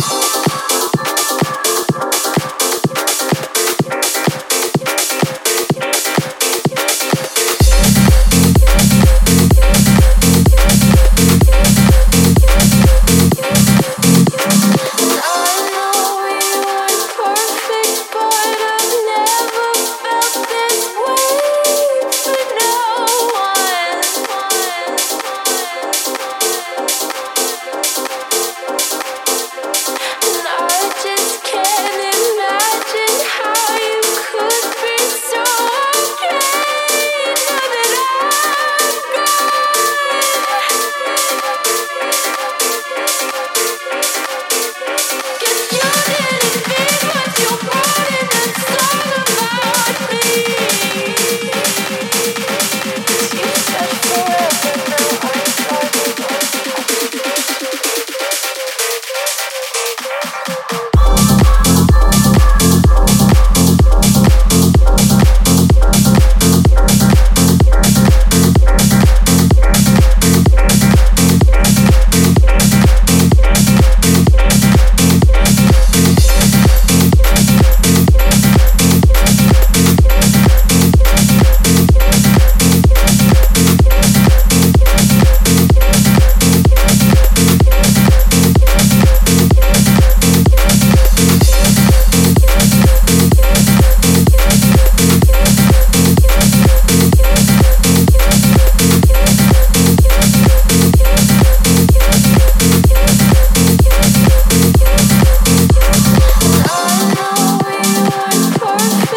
you Cause